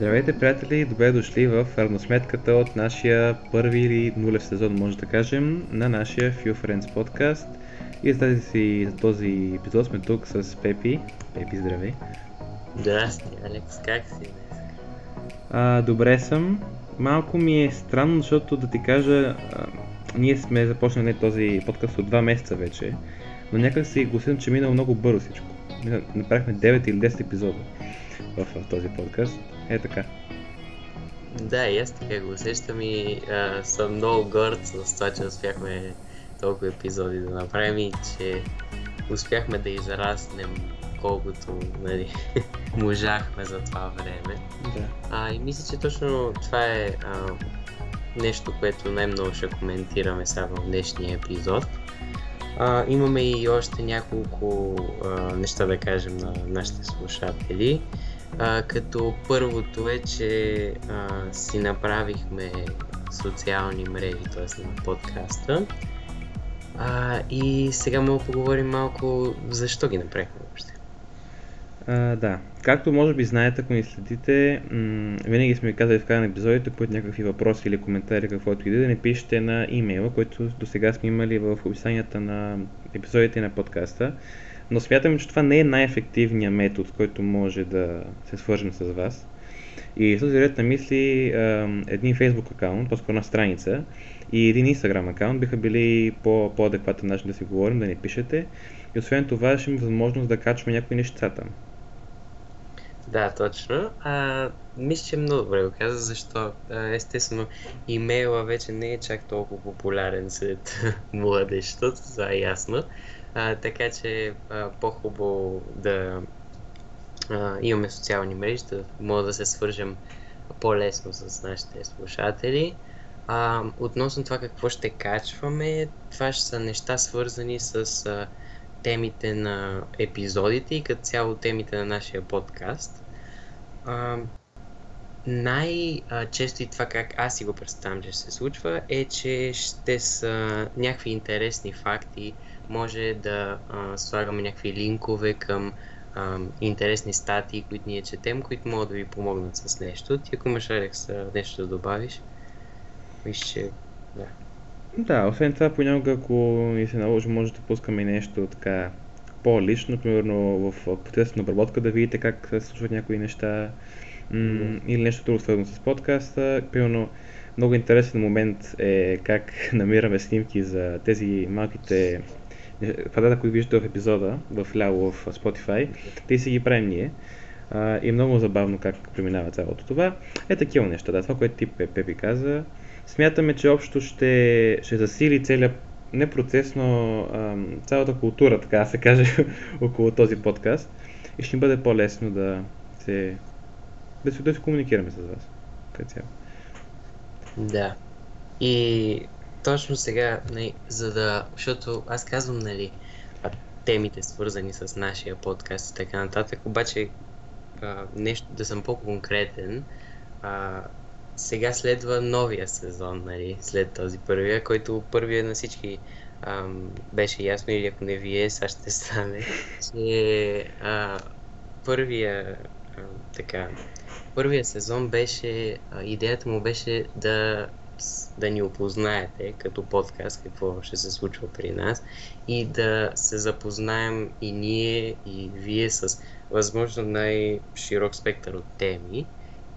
Здравейте, приятели! Добре дошли в равносметката от нашия първи или нулев сезон, може да кажем, на нашия Few Friends подкаст. И за тази си, за този епизод сме тук с Пепи. Пепи, здравей! Здрасти, Алекс, как си? А, добре съм. Малко ми е странно, защото да ти кажа, а, ние сме започнали този подкаст от два месеца вече, но някак си го усещам, че минало много бързо всичко. Направихме 9 или 10 епизода в, в този подкаст. Е така. Да, и аз така го усещам и а, съм много горд с това, че успяхме толкова епизоди да направим и че успяхме да израснем колкото нали, можахме за това време. Да. А, и мисля, че точно това е а, нещо, което най-много ще коментираме сега в днешния епизод. А, имаме и още няколко а, неща да кажем на нашите слушатели. А, като първото е, че а, си направихме социални мрежи, т.е. на подкаста. А, и сега мога да поговорим малко защо ги направихме въобще. А, да. Както може би знаете, ако ни следите, м- винаги сме ви казали в края на епизодите, които някакви въпроси или коментари, каквото и да не пишете на имейла, който до сега сме имали в описанията на епизодите на подкаста. Но смятаме, че това не е най-ефективният метод, с който може да се свържем с вас. И в този ред на мисли, един Facebook акаунт, по-скоро една страница и един Instagram акаунт биха били по- по-адекватен начин да си говорим, да не пишете. И освен това ще имаме възможност да качваме някои неща там. Да, точно. А, мисля, че много добре го каза, защо естествено имейла вече не е чак толкова популярен сред младежта, това е ясно. А, така че по-хубаво да а, имаме социални мрежи, да може да се свържем по-лесно с нашите слушатели. А, относно това какво ще качваме, това ще са неща свързани с а, темите на епизодите и като цяло темите на нашия подкаст. Най-често и това как аз си го представям, че се случва, е, че ще са някакви интересни факти, може да а, слагаме някакви линкове към а, интересни статии, които ние четем, които могат да ви помогнат с нещо. Ти ако имаш, Алекс, нещо да добавиш, виж, че да. Да, освен това, понякога, ако ни се наложи, може да пускаме нещо така по-лично, примерно в процеса на обработка да видите как се случват някои неща м- или нещо друго свързано с подкаста. Примерно, много интересен момент е как намираме снимки за тези малките квадрата, които виждате в епизода, в ляво в Spotify. Те си ги правим ние. А, и е много забавно как преминава цялото това. Е такива неща, да, това, което ти Пе- Пепи каза. Смятаме, че общо ще, ще засили целият не процес, но ам, цялата култура, така да се каже, около този подкаст. И ще ни бъде по-лесно да се, да се, да се комуникираме с вас. Цяло. Да. И точно сега, нали, за да, защото аз казвам, нали, а, темите свързани с нашия подкаст и така нататък, обаче а, нещо да съм по-конкретен, а, сега следва новия сезон, нали, след този първия, който първия на всички ам, беше ясно, или ако не вие, сега ще стане, че а, първия, а, така, първия сезон беше, а, идеята му беше да, да ни опознаете като подкаст, какво ще се случва при нас и да се запознаем и ние, и вие с възможно най-широк спектър от теми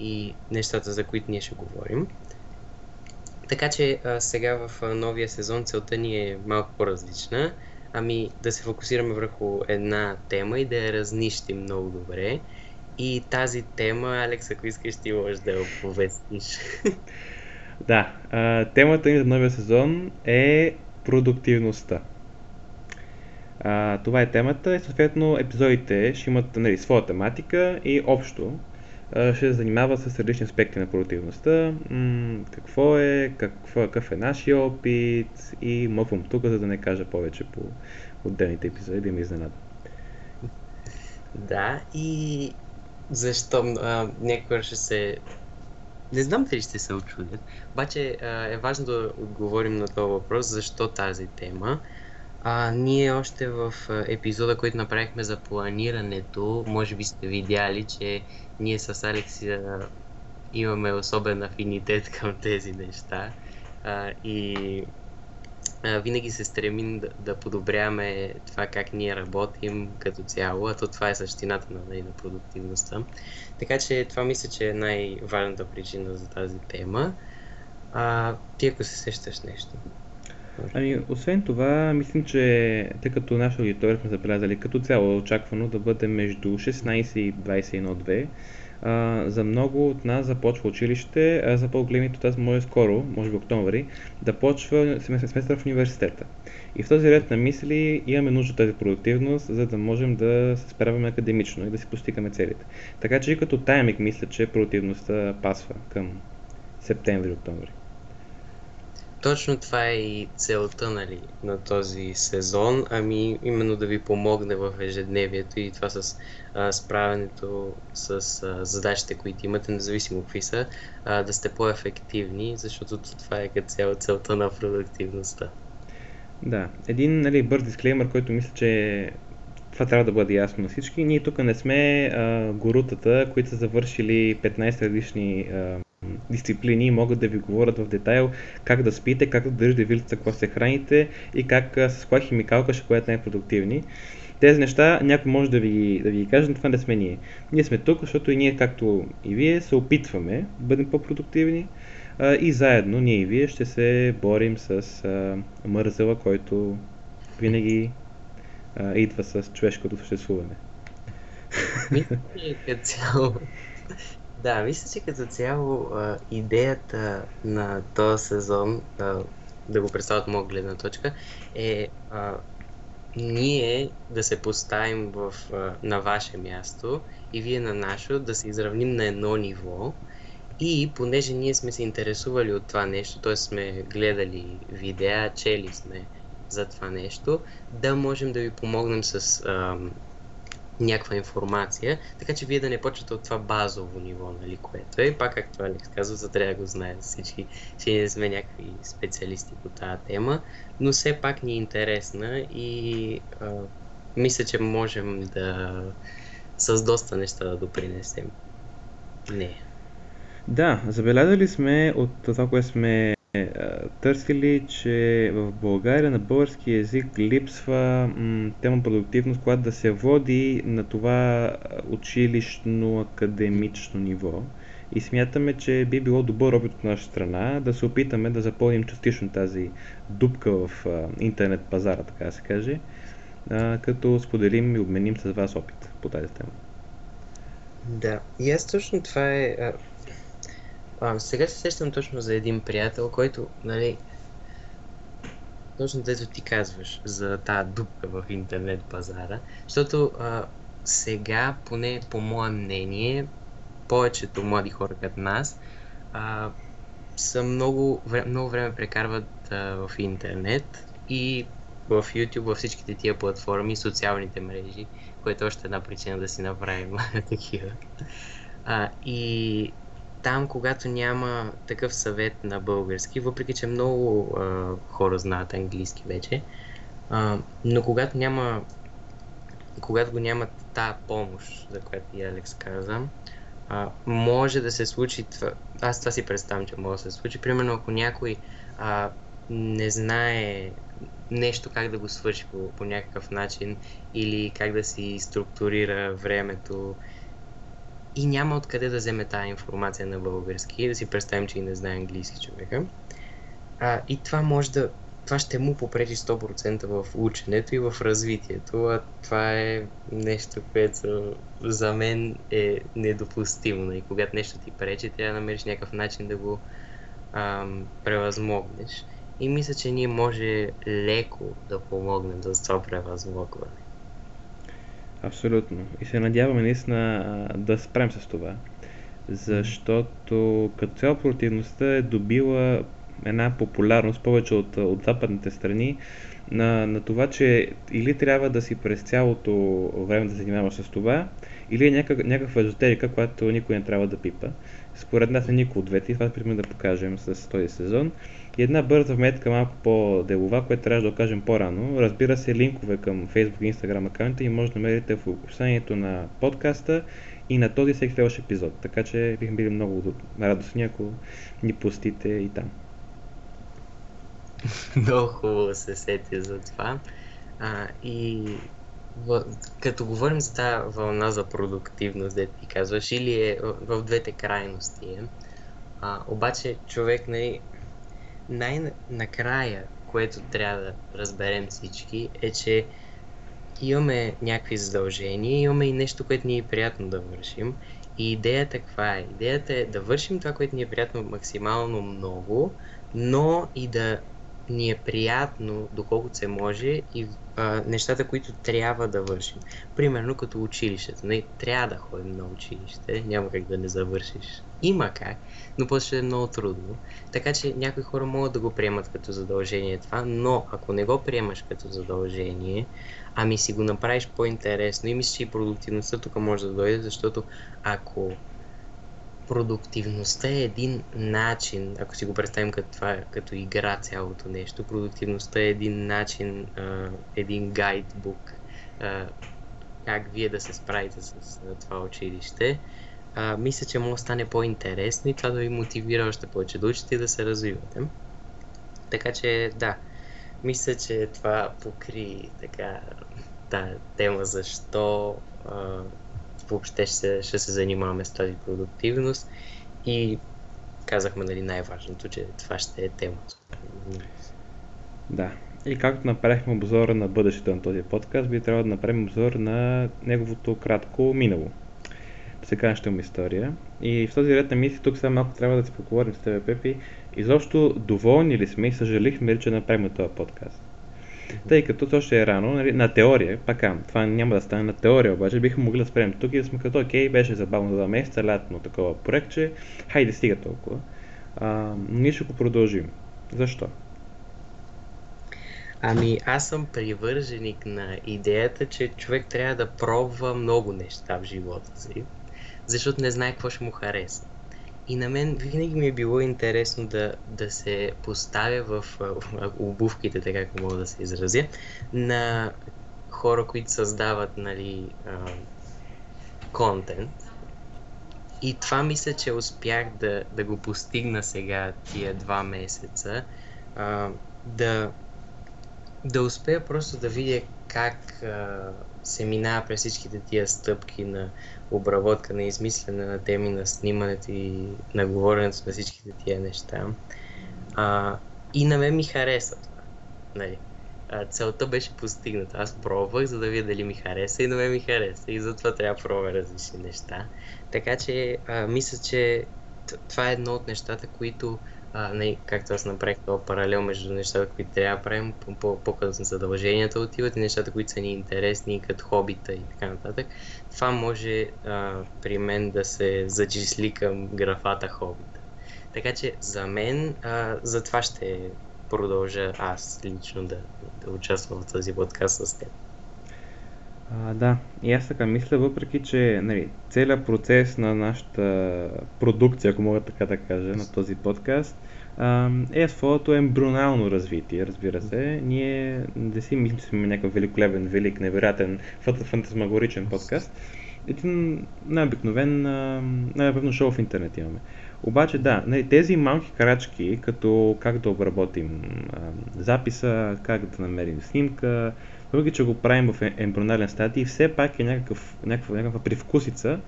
и нещата, за които ние ще говорим. Така че а, сега в а, новия сезон целта ни е малко по-различна. Ами да се фокусираме върху една тема и да я разнищим много добре. И тази тема, Алекс, ако искаш, ти можеш да оповестиш. Да, а, темата ни за новия сезон е продуктивността. А, това е темата и съответно епизодите ще имат нали, своя тематика и общо ще се занимава с различни аспекти на продуктивността. Какво е, какво, какъв е нашия опит и мъквам тук, за да не кажа повече по отделните епизоди, да има изненада. Да, и защо а, някой ще се... Не знам дали ще се очудят, обаче а, е важно да отговорим на този въпрос, защо тази тема. А, ние още в епизода, който направихме за планирането, може би сте видяли, че ние с Алекс имаме особен афинитет към тези неща. А, и а, винаги се стремим да, да подобряваме това как ние работим като цяло, а то това е същината на, на продуктивността. Така че това мисля, че е най-важната причина за тази тема. А, ти ако се сещаш нещо. Ами, освен това, мислим, че тъй като нашата аудитория сме забелязали като цяло очаквано да бъде между 16 и 21-2, а, за много от нас започва училище, а за по-големите от нас може скоро, може би октомври, да почва семестър в университета. И в този ред на мисли имаме нужда тази продуктивност, за да можем да се справяме академично и да си постигаме целите. Така че и като тайминг мисля, че продуктивността пасва към септември-октомври. Точно това е и целта нали, на този сезон, ами именно да ви помогне в ежедневието и това с а, справянето с а, задачите, които имате, независимо какви са, а, да сте по-ефективни, защото това е като цяло целта на продуктивността. Да, един нали, бърз дисклеймер, който мисля, че това трябва да бъде ясно на всички. Ние тук не сме а, гурутата, които са завършили 15 различни а, дисциплини могат да ви говорят в детайл как да спите, как да държите вилица, какво се храните и как с коя химикалка ще бъдат най-продуктивни. Тези неща някой може да ви, да ви каже, но това не сме ние. Ние сме тук, защото и ние, както и вие, се опитваме да бъдем по-продуктивни а, и заедно, ние и вие, ще се борим с а, мързела, който винаги а, идва с човешкото съществуване. Мисля, че цяло да, мисля, че като цяло идеята на този сезон, да го представя от моя гледна точка, е ние да се поставим в, на ваше място и вие на нашо, да се изравним на едно ниво и понеже ние сме се интересували от това нещо, т.е. сме гледали видеа, чели сме за това нещо, да можем да ви помогнем с някаква информация, така че вие да не почвате от това базово ниво, нали, което е. Пак, както Алекс казва, за трябва да го знаят всички, че не сме някакви специалисти по тази тема, но все пак ни е интересна и а, мисля, че можем да с доста неща да допринесем. Не. Да, забелязали сме от това, което сме търсили, че в България на български язик липсва м, тема продуктивност, която да се води на това училищно академично ниво. И смятаме, че би било добър опит от наша страна да се опитаме да запълним частично тази дупка в а, интернет пазара, така да се каже, а, като споделим и обменим с вас опит по тази тема. Да, и аз точно това е а, сега се сещам точно за един приятел, който, нали, точно дето ти казваш за тази дупка в интернет пазара, защото а, сега, поне по мое мнение, повечето млади хора като нас а, са много, много време прекарват а, в интернет и в YouTube, във всичките тия платформи, социалните мрежи, което е още една причина да си направим такива. А, и там, когато няма такъв съвет на български, въпреки че много а, хора знаят английски вече, а, но когато няма когато го няма тази помощ, за която и Алекс каза, а, може да се случи това. Аз това си представям, че може да се случи. Примерно, ако някой а, не знае нещо как да го свърши по, по някакъв начин или как да си структурира времето и няма откъде да вземе тази информация на български и да си представим, че и не знае английски човека. А, и това може да това ще му попречи 100% в ученето и в развитието, а това е нещо, което за мен е недопустимо. И когато нещо ти пречи, трябва да намериш някакъв начин да го ам, превъзмогнеш. И мисля, че ние може леко да помогнем за това превъзмогване. Абсолютно. И се надяваме наистина да спрем с това. Защото като цяло противността е добила една популярност повече от, от западните страни на, на това, че или трябва да си през цялото време да се занимаваш с това, или е някак, някаква езотерика, която никой не трябва да пипа. Според нас е никой от двете и това искаме да покажем с този сезон. И една бърза вметка, малко по-делова, което трябва да окажем по-рано. Разбира се, линкове към Facebook и Instagram аккаунта и може да намерите в описанието на подкаста и на този всеки следващ епизод. Така че бихме били много радостни, ако ни пустите и там. Много хубаво се сетя за това. А, и в, като говорим за тази вълна за продуктивност, да ти казваш, или е в, в двете крайности е. А, обаче човек, нали, най-накрая, което трябва да разберем всички, е, че имаме някакви задължения, имаме и нещо, което ни е приятно да вършим. И идеята каква е? Идеята е да вършим това, което ни е приятно максимално много, но и да ни е приятно, доколкото се може, и а, нещата, които трябва да вършим. Примерно като училището. Не, трябва да ходим на училище, няма как да не завършиш. Има как, но после ще е много трудно. Така че някои хора могат да го приемат като задължение това, но ако не го приемаш като задължение, ами си го направиш по-интересно и мисля, че и продуктивността тук може да дойде, защото ако продуктивността е един начин, ако си го представим като това, като игра цялото нещо, продуктивността е един начин, а, един гайдбук, а, как вие да се справите с а, това училище. А, мисля, че може да стане по-интересно и това да ви мотивира още повече да учите и да се развивате. Така че, да, мисля, че това покри така та тема защо а, въобще ще, ще се занимаваме с тази продуктивност и казахме нали, най-важното, че това ще е темата. Да. И както направихме обзора на бъдещето на този подкаст, би трябвало да направим обзор на неговото кратко минало. Ще имам история. И в този ред на мисли тук сега малко трябва да си поговорим с теб, Пепи. Изобщо доволни ли сме и съжалихме ли, че направим този подкаст? Тъй като то ще е рано, нали, на теория, пак това няма да стане на теория, обаче бихме могли да спрем тук и да сме като, окей, беше забавно два месеца, лятно такова проектче, хайде стига толкова. А, ние ще го продължим. Защо? Ами аз съм привърженик на идеята, че човек трябва да пробва много неща в живота си, защото не знае какво ще му хареса. И на мен винаги ми е било интересно да, да се поставя в обувките, така ако мога да се изразя, на хора, които създават нали, контент. И това мисля, че успях да, да го постигна сега тия два месеца. Да, да успея просто да видя как се минава през всичките тия стъпки на обработка, на измислене на теми, на снимането и на говоренето на всичките тия неща. А, и на мен ми хареса това. Нали. А, целта беше постигната. Аз пробвах, за да видя дали ми хареса и на мен ми хареса. И затова трябва да пробвам различни неща. Така че, а, мисля, че това е едно от нещата, които а, не, както аз направих това паралел между нещата, които трябва да правим, по-късно задълженията отиват и нещата, които са ни интересни, като хобита и така нататък. Това може а, при мен да се зачисли към графата хобита. Така че за мен, а, за това ще продължа аз лично да, да участвам в този подкаст с теб. А, да, и аз така мисля, въпреки че нали, целият процес на нашата продукция, ако мога така да кажа, на този подкаст, е своето ембрионално развитие, разбира се. Ние не си мислим, че сме някакъв великолепен, велик, невероятен, фантасмагоричен подкаст. Един най-обикновен, най-обикновен шоу в интернет имаме. Обаче да, нали, тези малки крачки, като как да обработим записа, как да намерим снимка, въпреки че го правим в е, ембрионален стадий, все пак е някакъв, някаква, някаква привкусица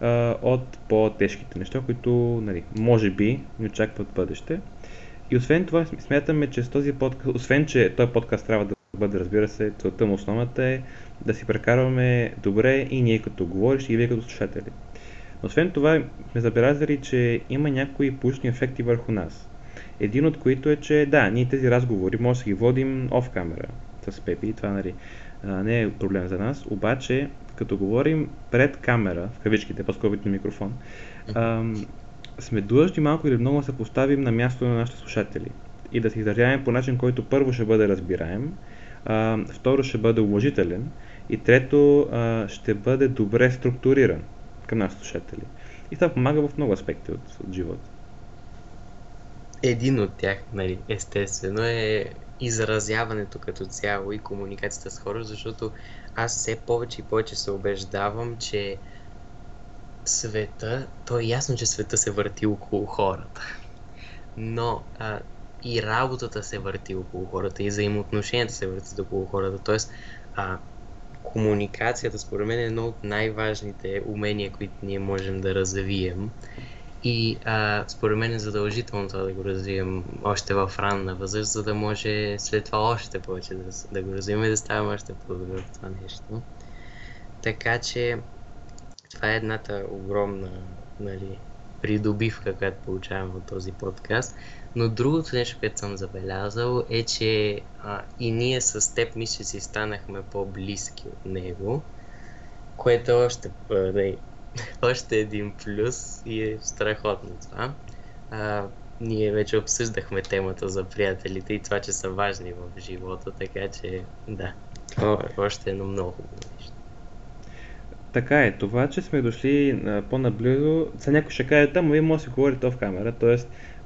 а, от по-тежките неща, които нали, може би ни очакват бъдеще. И освен това смятаме, че с този подкаст, освен че този подкаст трябва да бъде, разбира се, целта му основната е да си прекарваме добре и ние като говориш и вие като слушатели. Но освен това сме забелязали, че има някои поучни ефекти върху нас. Един от които е, че да, ние тези разговори може да ги водим оф камера с Пепи, това нали, не е проблем за нас, обаче като говорим пред камера, в кавичките, по-скоро микрофон, ам, сме длъжни малко или много да се поставим на място на нашите слушатели и да се изразяваме по начин, който първо ще бъде разбираем, а, второ ще бъде уважителен и трето а, ще бъде добре структуриран към нашите слушатели. И това помага в много аспекти от, от живота. един от тях, нали, естествено, е изразяването като цяло и комуникацията с хора, защото аз все повече и повече се убеждавам, че света, то е ясно, че света се върти около хората. Но а, и работата се върти около хората, и взаимоотношенията се въртят около хората. Тоест, а, комуникацията, според мен, е едно от най-важните умения, които ние можем да развием. И а, според мен е задължително това да го развием още в ранна възраст, за да може след това още повече да, да го развием и да ставаме още по-добре в това нещо. Така че това е едната огромна нали, придобивка, която получавам от този подкаст. Но другото нещо, което съм забелязал е, че а, и ние с теб мисля, си станахме по-близки от него, което е още, а, още един плюс и е страхотно това. А, ние вече обсъждахме темата за приятелите и това, че са важни в живота, така че да, е още едно много хубаво нещо. Така е, това, че сме дошли а, по-наблизо, за някой ще каже, там вие може да си говорите в камера, т.е.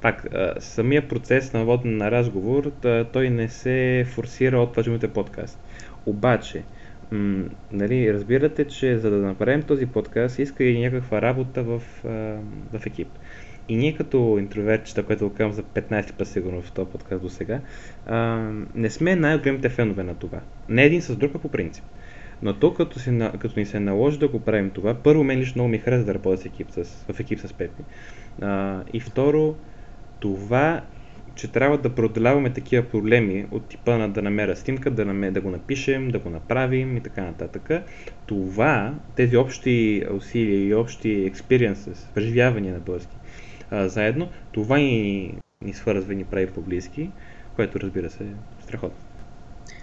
пак, а, самия процес на водене на разговор, да, той не се форсира от това, подкаст. Обаче, м- нали, разбирате, че за да направим този подкаст, иска и някаква работа в, а, в екип. И ние като интровертчета, което го казвам за 15 път сигурно в този подкаст до сега, не сме най-големите фенове на това. Не един с друг, а по принцип. Но то като, си, като ни се наложи да го правим това, първо мен лично много ми харесва да работя с екип, с, в екип с Пепи. А, и второ, това, че трябва да преодоляваме такива проблеми от типа на да намеря снимка, да, намер, да го напишем, да го направим и така нататък. Това, тези общи усилия и общи experiences, преживявания на български, а, заедно, това ни, ни свързва и ни прави по-близки, което разбира се е страхотно.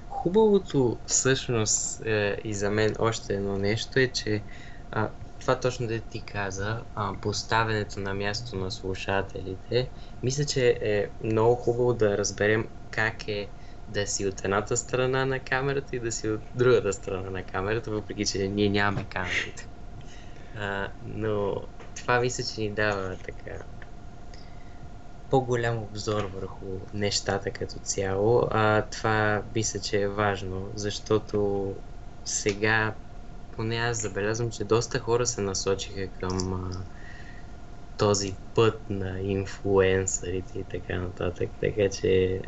Хубавото всъщност е, и за мен още едно нещо е, че а, това точно да ти каза, а, поставянето на място на слушателите, мисля, че е много хубаво да разберем как е да си от едната страна на камерата и да си от другата страна на камерата, въпреки че ние нямаме камерите. Но това мисля, че ни дава така по-голям обзор върху нещата като цяло. А, това мисля, че е важно, защото сега поне аз забелязвам, че доста хора се насочиха към а, този път на инфлуенсърите и така нататък, така че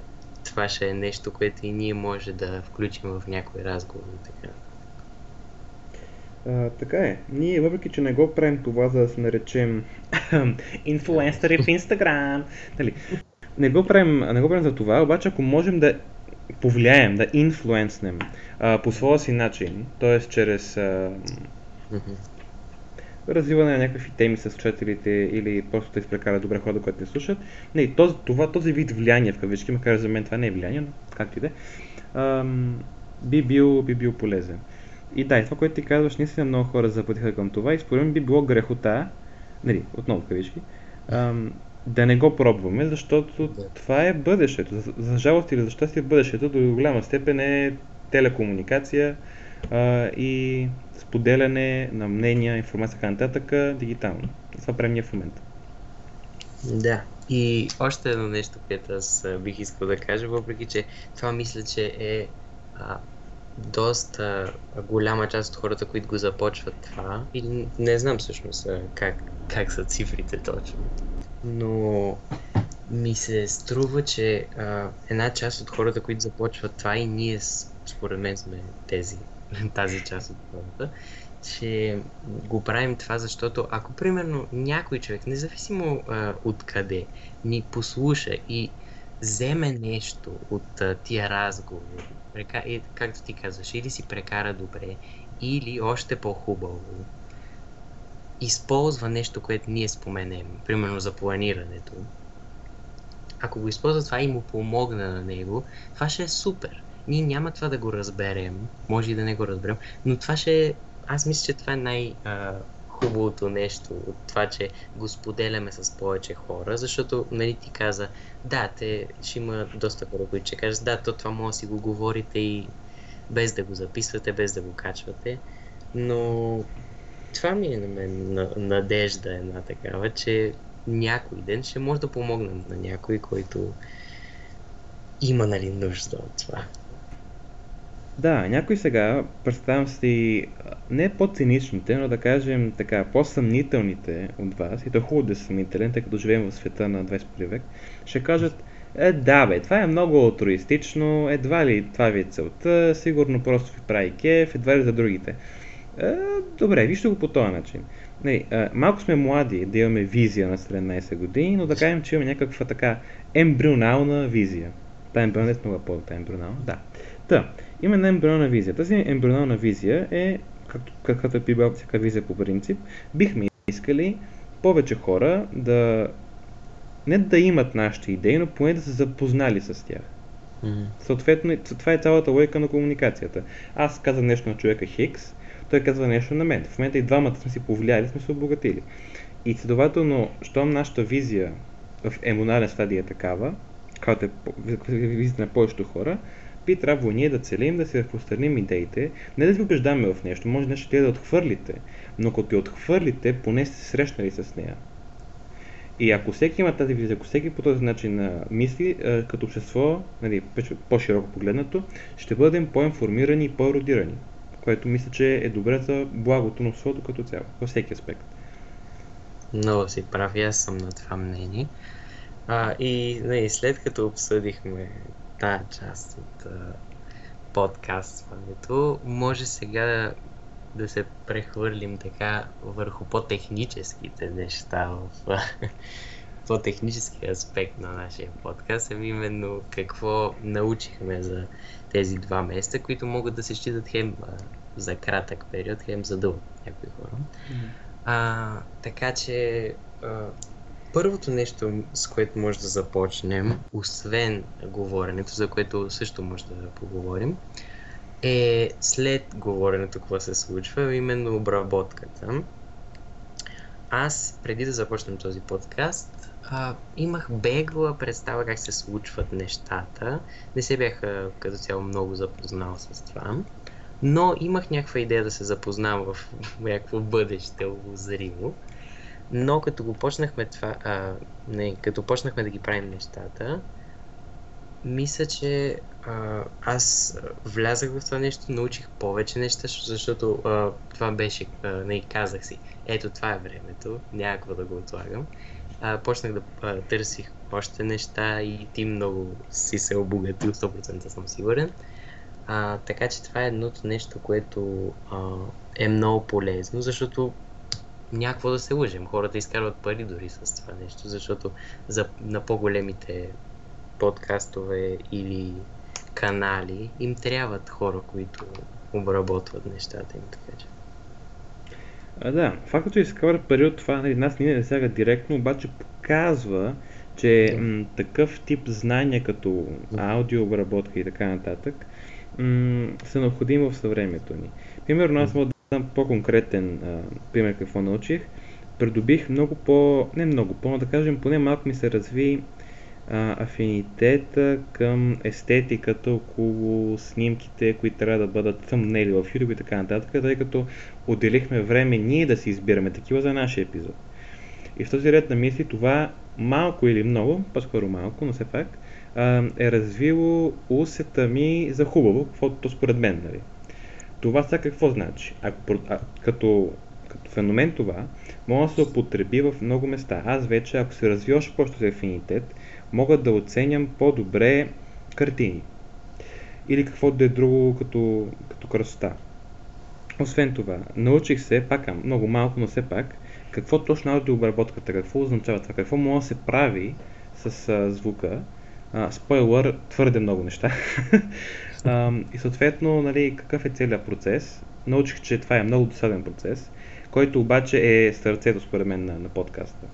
това ще е нещо, което и ние може да включим в някой разговор и така. А, така е. Ние, въпреки че не го правим това, за да се наречем инфлуенсъри в Инстаграм, нали, не го, правим, не го правим за това, обаче ако можем да повлияем, да инфлуенснем а, по своя си начин, т.е. чрез а, развиване на някакви теми с слушателите или просто да изпрекарат добре хора, които не слушат. Не, този, това, този вид влияние в кавички, макар за мен това не е влияние, но както и да е, би бил, би бил полезен. И да, и това, което ти казваш, наистина много хора запътиха към това и според мен би било грехота, нали, отново кавички, ам, да не го пробваме, защото да. това е бъдещето. За, за жалост или за щастие бъдещето до голяма степен е телекомуникация а, и споделяне на мнения, информация, така нататък, дигитално. Това правим ние в момента. Да, и още едно нещо, което аз бих искал да кажа, въпреки че това мисля, че е а, доста голяма част от хората, които го започват това, и не знам всъщност как, как са цифрите точно, но ми се струва, че а, една част от хората, които започват това и ние според мен сме тези, тази част от хората, че го правим това, защото ако примерно някой човек, независимо а, от къде, ни послуша и вземе нещо от а, тия разговори, както ти казваш, или си прекара добре, или още по-хубаво, използва нещо, което ние споменем, примерно за планирането, ако го използва това и му помогна на него, това ще е супер. Ние няма това да го разберем, може и да не го разберем, но това ще е... Аз мисля, че това е най- хубавото нещо от това, че го споделяме с повече хора, защото, нали, ти каза, да, те ще има доста хора, които ще кажат, да, то това може да си го говорите и без да го записвате, без да го качвате, но това ми е на мен надежда една такава, че някой ден ще може да помогнем на някой, който има нали, нужда от това. Да, някой сега, представям си, не по-циничните, но да кажем така, по-съмнителните от вас, и то хубаво да е съмнителен, тъй като живеем в света на 21 век, ще кажат, е, да бе, това е много алтруистично, едва ли това ви е целта, сигурно просто ви прави кеф, едва ли за другите. Е, добре, вижте го по този начин. Не, а, малко сме млади да имаме визия на 17 години, но да кажем, че имаме някаква така ембрионална визия. Та ембрионална е много по ембрионална, да. Та, има една ембрионална визия. Тази ембрионална визия е, както, каквато е била всяка визия по принцип, бихме искали повече хора да не да имат нашите идеи, но поне да са запознали с тях. Mm-hmm. Съответно, това е цялата логика на комуникацията. Аз казвам нещо на човека Хикс, той казва нещо на мен. В момента и двамата сме си повлияли, сме се обогатили. И следователно, щом нашата визия в емонален стадия е такава, която е визията на повечето хора, би трябвало ние да целим да си разпространим идеите, не да ви убеждаме в нещо, може нещо да отхвърлите, но като я отхвърлите, поне сте срещнали с нея. И ако всеки има тази визия, ако всеки по този начин мисли, като общество, нали, по-широко погледнато, ще бъдем по-информирани и по-еродирани което мисля, че е добре за благото на обществото като цяло, във всеки аспект. Много си прав, аз съм на това мнение. А, и не, след като обсъдихме тази част от а, подкастването, може сега да се прехвърлим така върху по-техническите неща в по-технически аспект на нашия подкаст, ами именно какво научихме за тези два месеца, които могат да се считат хем за кратък период, хем за дълго някои хора. Mm-hmm. А, така че а, първото нещо, с което може да започнем, освен говоренето, за което също може да поговорим, е след говоренето какво се случва, именно обработката. Аз, преди да започнем този подкаст, а, имах бегла представа как се случват нещата. Не се бях като цяло много запознал с това но имах някаква идея да се запознавам в някакво бъдеще обозримо. Но като го почнахме това, а, не, като почнахме да ги правим нещата, мисля, че а, аз влязах в това нещо, научих повече неща, защото а, това беше, а, не казах си, ето това е времето, някакво да го отлагам. А, почнах да а, търсих още неща и ти много си се обогатил, 100% съм сигурен. А, така че това е едното нещо, което а, е много полезно, защото някакво да се лъжем. Хората изкарват пари дори с това нещо, защото за, на по-големите подкастове или канали им трябват хора, които обработват нещата им, така че. А, да, фактът, че изкарват пари от това, нали, нас не засяга директно, обаче показва, че м- такъв тип знания като аудиообработка и така нататък м- са необходими в съвремето ни. Примерно аз мога да дам по-конкретен а, пример какво научих. Придобих много по... не много по, но да кажем поне малко ми се разви а, афинитета към естетиката около снимките, които трябва да бъдат съмнели в YouTube и така нататък, тъй като отделихме време ние да си избираме такива за нашия епизод. И в този ред на мисли това малко или много, по-скоро малко, но все пак, е развило усета ми за хубаво, каквото според мен. Нали. Това сега какво значи? А, като, като феномен това, може да се употреби в много места. Аз вече, ако се развива още повече афинитет, мога да оценям по-добре картини. Или какво да е друго като, като красота. Освен това, научих се, пак много малко, но все пак, какво точно аудиообработката, какво означава това, какво може да се прави с а, звука, а, твърде много неща. а, и съответно, нали, какъв е целият процес? Научих, че това е много досаден процес, който обаче е сърцето, според мен, на, на подкаста.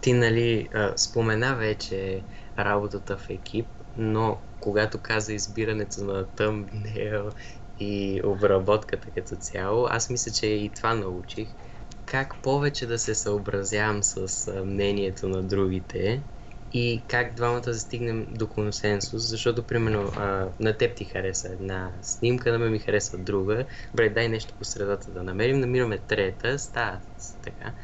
Ти, нали, спомена вече работата в екип, но когато каза избирането на тъмнел и обработката като цяло, аз мисля, че и това научих. Как повече да се съобразявам с мнението на другите и как двамата да стигнем до консенсус, защото, примерно, а, на теб ти хареса една снимка, на мен ми хареса друга, бре, дай нещо по средата да намерим, намираме трета, става така.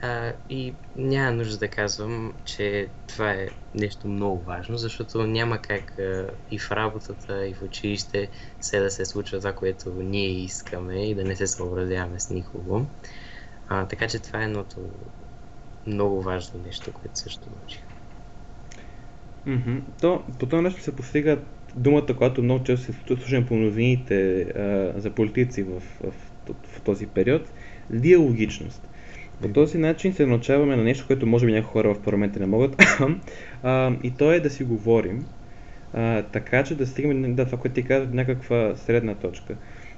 А, и няма нужда да казвам, че това е нещо много важно, защото няма как а, и в работата, и в училище все да се случва това, което ние искаме и да не се съобразяваме с никого. А, така че това е едното много важно нещо, което също научих. Mm-hmm. То, по този начин се постига думата, която много често се слушам по новините а, за политици в, в, в, този период, диалогичност. По този начин се научаваме на нещо, което може би някои хора в парламента не могат. а, и то е да си говорим, а, така че да стигнем да, това, което ти казва, някаква средна точка.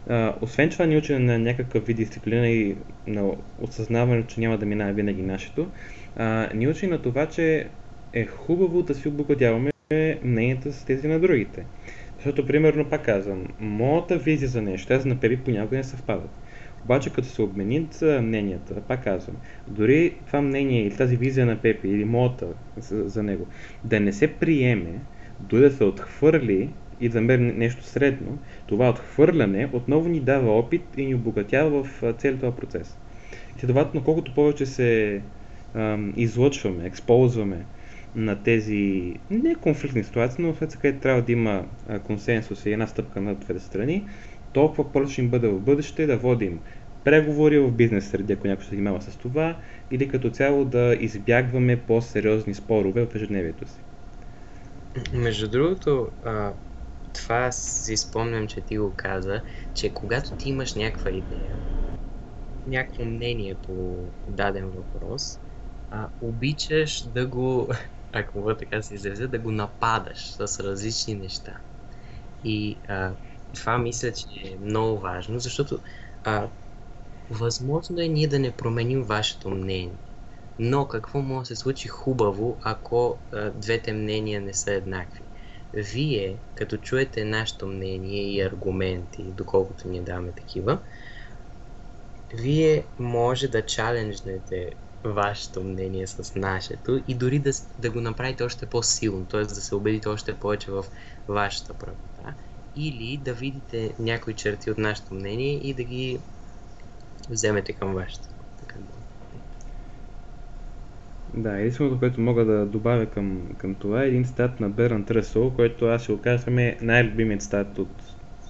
А, освен това, ни учим на някакъв вид дисциплина и на осъзнаване, че няма да минае винаги нашето, а, ни учи на това, че е хубаво да си обогатяваме мненията с тези на другите. Защото, примерно, пак казвам, моята визия за нещо, аз на Пеби понякога не съвпадат. Обаче като се обменят мненията, пак казвам, дори това мнение или тази визия на Пепи или моята за, него, да не се приеме, дори да се отхвърли и да намери нещо средно, това отхвърляне отново ни дава опит и ни обогатява в целият този процес. И следователно, колкото повече се ам, излъчваме, ексползваме на тези не конфликтни ситуации, но след където трябва да има консенсус и една стъпка на двете страни, толкова по ще им бъде в бъдеще да водим преговори в бизнес среди, ако някой се занимава с това, или като цяло да избягваме по-сериозни спорове в ежедневието си. Между другото, това си спомням, че ти го каза, че когато ти имаш някаква идея, някакво мнение по даден въпрос, а, обичаш да го, ако мога така се изразя, да го нападаш с различни неща. И а, това мисля, че е много важно, защото а, възможно е ние да не променим вашето мнение. Но какво може да се случи хубаво, ако а, двете мнения не са еднакви? Вие, като чуете нашето мнение и аргументи, доколкото ние даваме такива, вие може да чаленджнете вашето мнение с нашето и дори да, да го направите още по-силно, т.е. да се убедите още повече в вашата правота или да видите някои черти от нашето мнение и да ги вземете към вашето. Да, единственото, което мога да добавя към, към това е един цитат на Берн Тръсъл, който аз ще го казвам е най-любимият цитат от,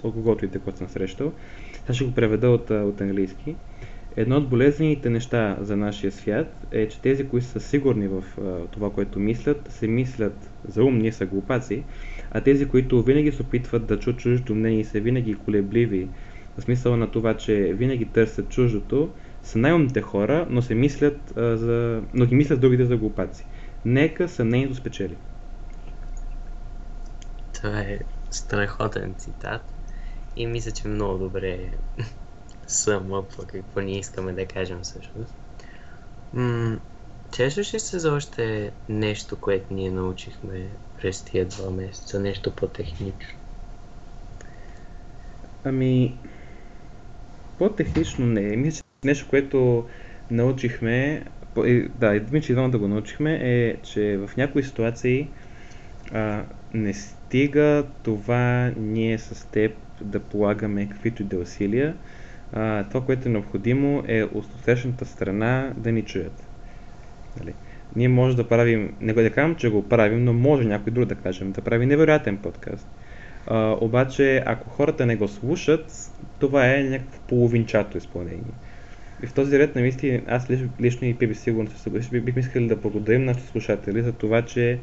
от когото и който съм срещал. Сега ще го преведа от, от английски. Едно от болезнените неща за нашия свят е, че тези, които са сигурни в това, което мислят, се мислят за умни, са глупаци, а тези, които винаги се опитват да чуят чуждото мнение и са винаги колебливи, в смисъла на това, че винаги търсят чуждото, са най-умните хора, но се мислят за... но ги мислят другите за глупаци. Нека съмнението спечели. Това е страхотен цитат и мисля, че много добре съмъпва какво ние искаме да кажем всъщност. М- Чешеш ли се за още нещо, което ние научихме през тия два месеца, нещо по-технично? Ами, по-технично не. Мисля, нещо, което научихме, да, и мисля, че да го научихме, е, че в някои ситуации а, не стига това ние с теб да полагаме каквито и да усилия. Това, което е необходимо е от срещната страна да ни чуят. Нали? Ние може да правим, не го да кажем, че го правим, но може някой друг да кажем, да прави невероятен подкаст. А, обаче, ако хората не го слушат, това е някакво половинчато изпълнение. И в този ред на мисли, аз лично, лично и Пиби сигурно бихме искали да благодарим нашите слушатели за това, че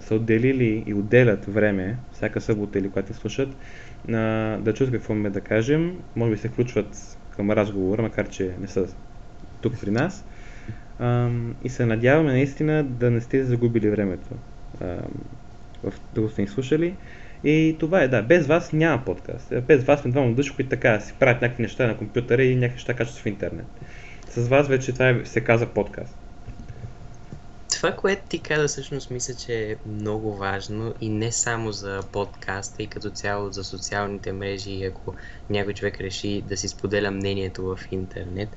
са отделили и отделят време, всяка събота или когато слушат, а, да чуят какво имаме да кажем, може би се включват към разговора, макар че не са тук при нас. Ам, и се надяваме наистина да не сте загубили времето, ам, в, да го сте ни слушали. И това е, да, без вас няма подкаст. Без вас сме двама души, които така си правят някакви неща на компютъра и някакви неща качват в интернет. С вас вече това е, се каза подкаст. Това, което ти каза, всъщност мисля, че е много важно и не само за подкаста и като цяло за социалните мрежи, ако някой човек реши да си споделя мнението в интернет,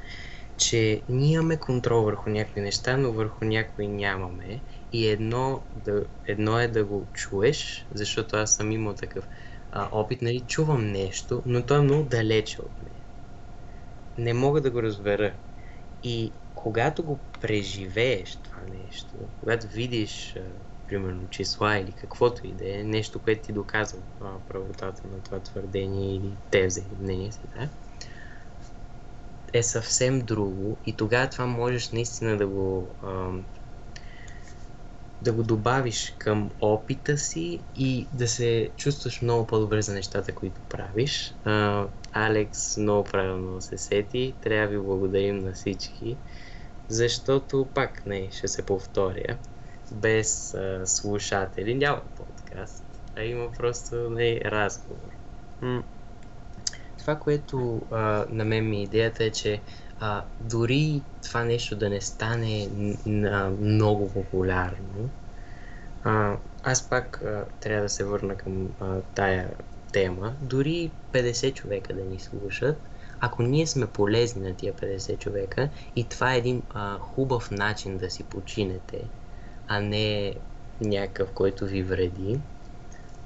че ние имаме контрол върху някои неща, но върху някои нямаме. И едно, да, едно е да го чуеш, защото аз съм имал такъв а, опит, нали, чувам нещо, но то е много далече от мен. Не мога да го разбера. И когато го преживееш това нещо, когато видиш, примерно, числа или каквото и да е, нещо, което ти доказва а, правотата на това твърдение или теза или мнение си, да, е съвсем друго и тогава това можеш наистина да го да го добавиш към опита си и да се чувстваш много по-добре за нещата, които правиш. Алекс много правилно се сети. Трябва ви благодарим на всички, защото пак не, ще се повторя. Без а, слушатели няма подкаст, а има просто не разговор. М- това, което а, на мен ми е идеята е, че а, дори това нещо да не стане н- много популярно, а, аз пак а, трябва да се върна към а, тая тема. Дори 50 човека да ни слушат, ако ние сме полезни на тия 50 човека и това е един а, хубав начин да си починете, а не някакъв, който ви вреди,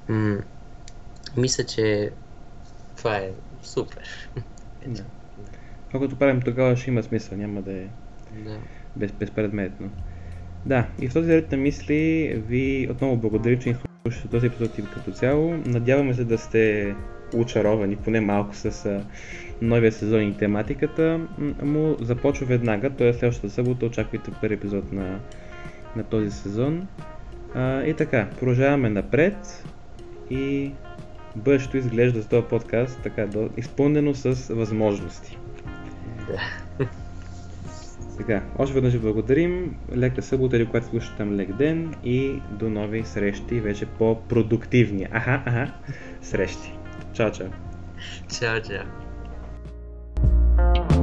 м- мисля, че това е супер. Да. Това, което правим тогава, ще има смисъл, няма да е Да. без, безпредметно. Да, и в този ред на мисли ви отново благодаря, че ни слушате този епизод и като цяло. Надяваме се да сте очаровани поне малко с новия сезон и тематиката му започва веднага, т.е. следващата събота очаквайте първи епизод на, на този сезон. А, и така, продължаваме напред и бъдещето изглежда с този подкаст така до, изпълнено с възможности. Да. Така, още веднъж ви благодарим. Лека събота или когато слушате там лек ден и до нови срещи, вече по-продуктивни. Аха, аха, срещи. Чао, чао. Чао, чао. Thank you.